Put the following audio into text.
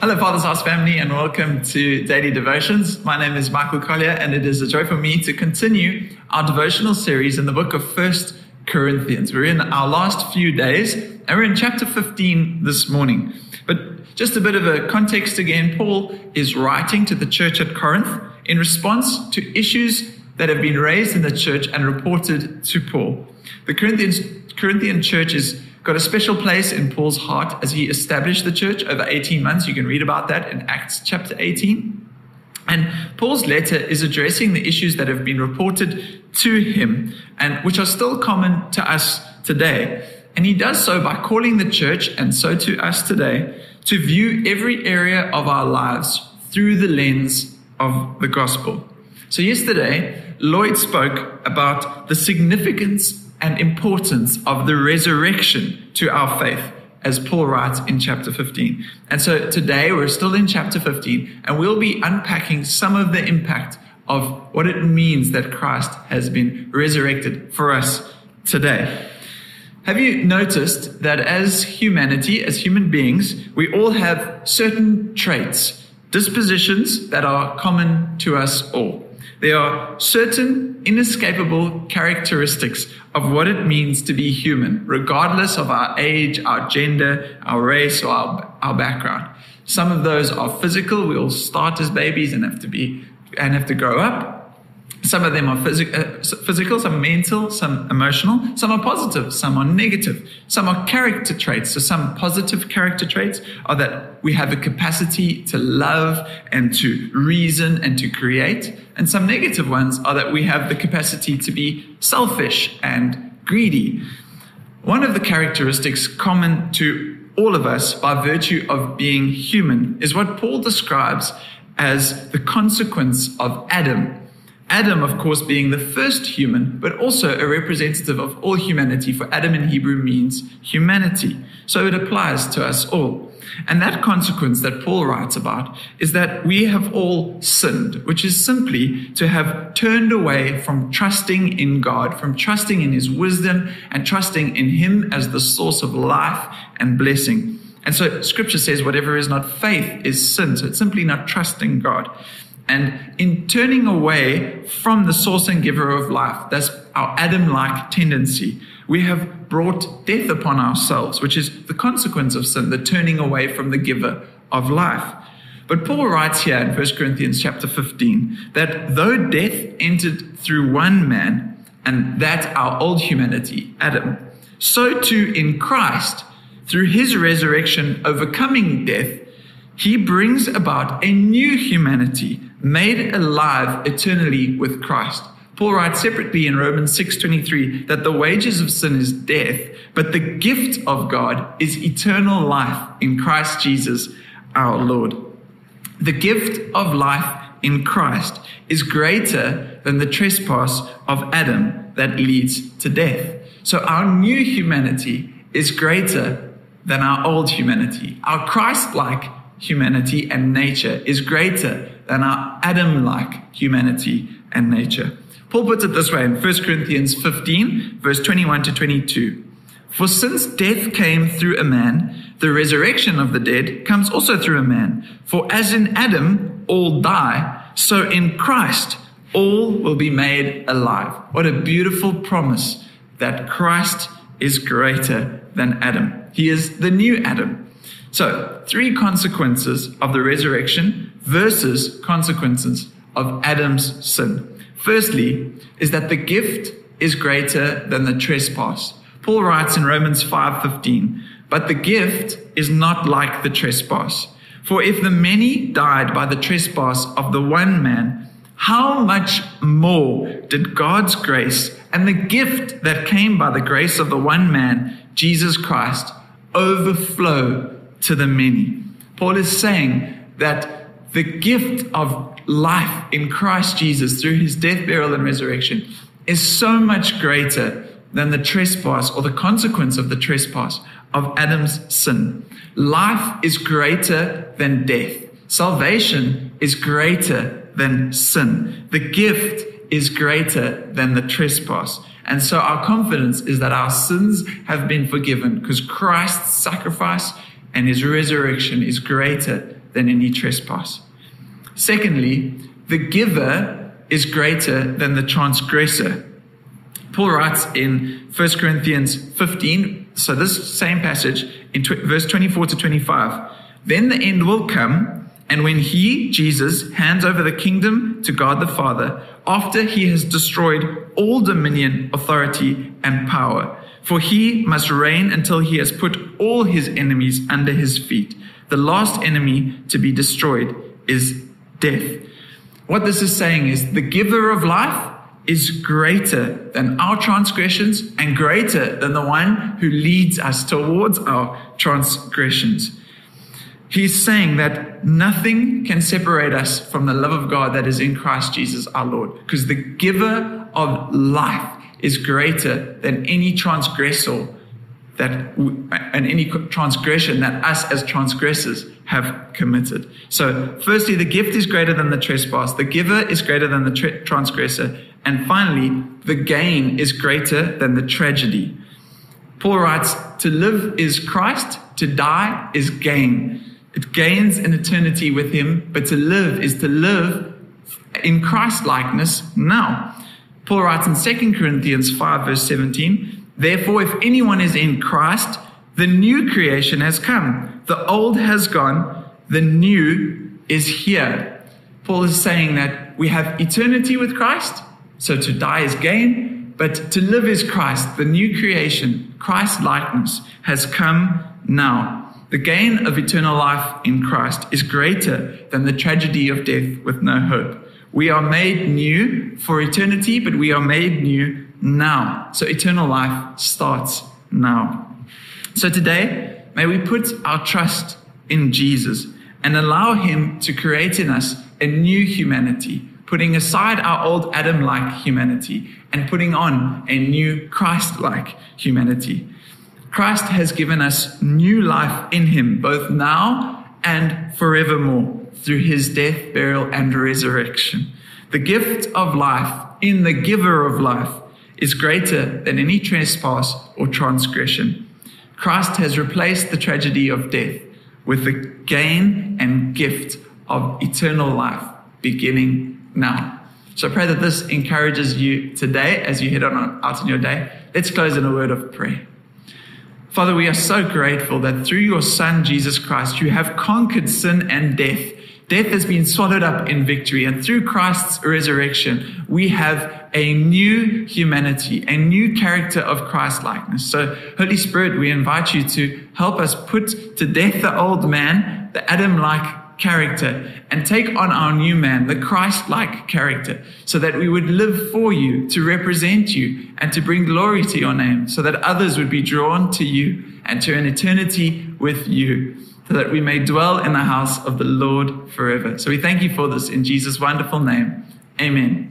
Hello, Father's House family, and welcome to Daily Devotions. My name is Michael Collier, and it is a joy for me to continue our devotional series in the book of First Corinthians. We're in our last few days, and we're in chapter 15 this morning. But just a bit of a context again Paul is writing to the church at Corinth in response to issues that have been raised in the church and reported to Paul. The Corinthians, Corinthian church is got a special place in Paul's heart as he established the church over 18 months. You can read about that in Acts chapter 18. And Paul's letter is addressing the issues that have been reported to him and which are still common to us today. And he does so by calling the church, and so to us today, to view every area of our lives through the lens of the gospel. So, yesterday, Lloyd spoke about the significance and importance of the resurrection to our faith, as Paul writes in chapter 15. And so today we're still in chapter 15, and we'll be unpacking some of the impact of what it means that Christ has been resurrected for us today. Have you noticed that as humanity, as human beings, we all have certain traits, dispositions that are common to us all? There are certain inescapable characteristics of what it means to be human, regardless of our age, our gender, our race, or our, our background. Some of those are physical. We all start as babies and have to be and have to grow up. Some of them are phys- uh, physical, some mental, some emotional, some are positive, some are negative, some are character traits. So, some positive character traits are that we have a capacity to love and to reason and to create. And some negative ones are that we have the capacity to be selfish and greedy. One of the characteristics common to all of us by virtue of being human is what Paul describes as the consequence of Adam Adam, of course, being the first human, but also a representative of all humanity, for Adam in Hebrew means humanity. So it applies to us all. And that consequence that Paul writes about is that we have all sinned, which is simply to have turned away from trusting in God, from trusting in his wisdom and trusting in him as the source of life and blessing. And so scripture says whatever is not faith is sin. So it's simply not trusting God. And in turning away from the source and giver of life, that's our Adam like tendency, we have brought death upon ourselves, which is the consequence of sin, the turning away from the giver of life. But Paul writes here in 1 Corinthians chapter 15 that though death entered through one man, and that our old humanity, Adam, so too in Christ, through his resurrection overcoming death, he brings about a new humanity made alive eternally with Christ. Paul writes separately in Romans 6:23 that the wages of sin is death, but the gift of God is eternal life in Christ Jesus our Lord. The gift of life in Christ is greater than the trespass of Adam that leads to death. So our new humanity is greater than our old humanity. Our Christ-like humanity and nature is greater than our Adam like humanity and nature. Paul puts it this way in 1 Corinthians 15, verse 21 to 22. For since death came through a man, the resurrection of the dead comes also through a man. For as in Adam all die, so in Christ all will be made alive. What a beautiful promise that Christ is greater than Adam. He is the new Adam. So, three consequences of the resurrection versus consequences of Adam's sin. Firstly, is that the gift is greater than the trespass. Paul writes in Romans 5:15, "But the gift is not like the trespass. For if the many died by the trespass of the one man, how much more did God's grace and the gift that came by the grace of the one man, Jesus Christ, overflow to the many. Paul is saying that the gift of life in Christ Jesus through his death, burial, and resurrection is so much greater than the trespass or the consequence of the trespass of Adam's sin. Life is greater than death. Salvation is greater than sin. The gift is greater than the trespass. And so our confidence is that our sins have been forgiven because Christ's sacrifice and his resurrection is greater than any trespass. Secondly, the giver is greater than the transgressor. Paul writes in 1 Corinthians 15, so this same passage in tw- verse 24 to 25. Then the end will come, and when he, Jesus, hands over the kingdom to God the Father, after he has destroyed all dominion, authority, and power, for he must reign until he has put all his enemies under his feet. The last enemy to be destroyed is death. What this is saying is the giver of life is greater than our transgressions and greater than the one who leads us towards our transgressions. He's saying that nothing can separate us from the love of God that is in Christ Jesus our Lord, because the giver of life is greater than any transgressor that and any transgression that us as transgressors have committed. So, firstly, the gift is greater than the trespass. The giver is greater than the tra- transgressor, and finally, the gain is greater than the tragedy. Paul writes, "To live is Christ; to die is gain." It gains an eternity with him, but to live is to live in Christ likeness now. Paul writes in 2 Corinthians 5, verse 17, Therefore, if anyone is in Christ, the new creation has come. The old has gone, the new is here. Paul is saying that we have eternity with Christ, so to die is gain, but to live is Christ. The new creation, Christ likeness, has come now. The gain of eternal life in Christ is greater than the tragedy of death with no hope. We are made new for eternity, but we are made new now. So eternal life starts now. So today, may we put our trust in Jesus and allow Him to create in us a new humanity, putting aside our old Adam like humanity and putting on a new Christ like humanity. Christ has given us new life in him, both now and forevermore, through his death, burial, and resurrection. The gift of life in the giver of life is greater than any trespass or transgression. Christ has replaced the tragedy of death with the gain and gift of eternal life beginning now. So I pray that this encourages you today as you head on out in your day. Let's close in a word of prayer. Father, we are so grateful that through your Son, Jesus Christ, you have conquered sin and death. Death has been swallowed up in victory. And through Christ's resurrection, we have a new humanity, a new character of Christ likeness. So, Holy Spirit, we invite you to help us put to death the old man, the Adam like character and take on our new man, the Christ like character, so that we would live for you, to represent you, and to bring glory to your name, so that others would be drawn to you and to an eternity with you, that we may dwell in the house of the Lord forever. So we thank you for this in Jesus' wonderful name. Amen.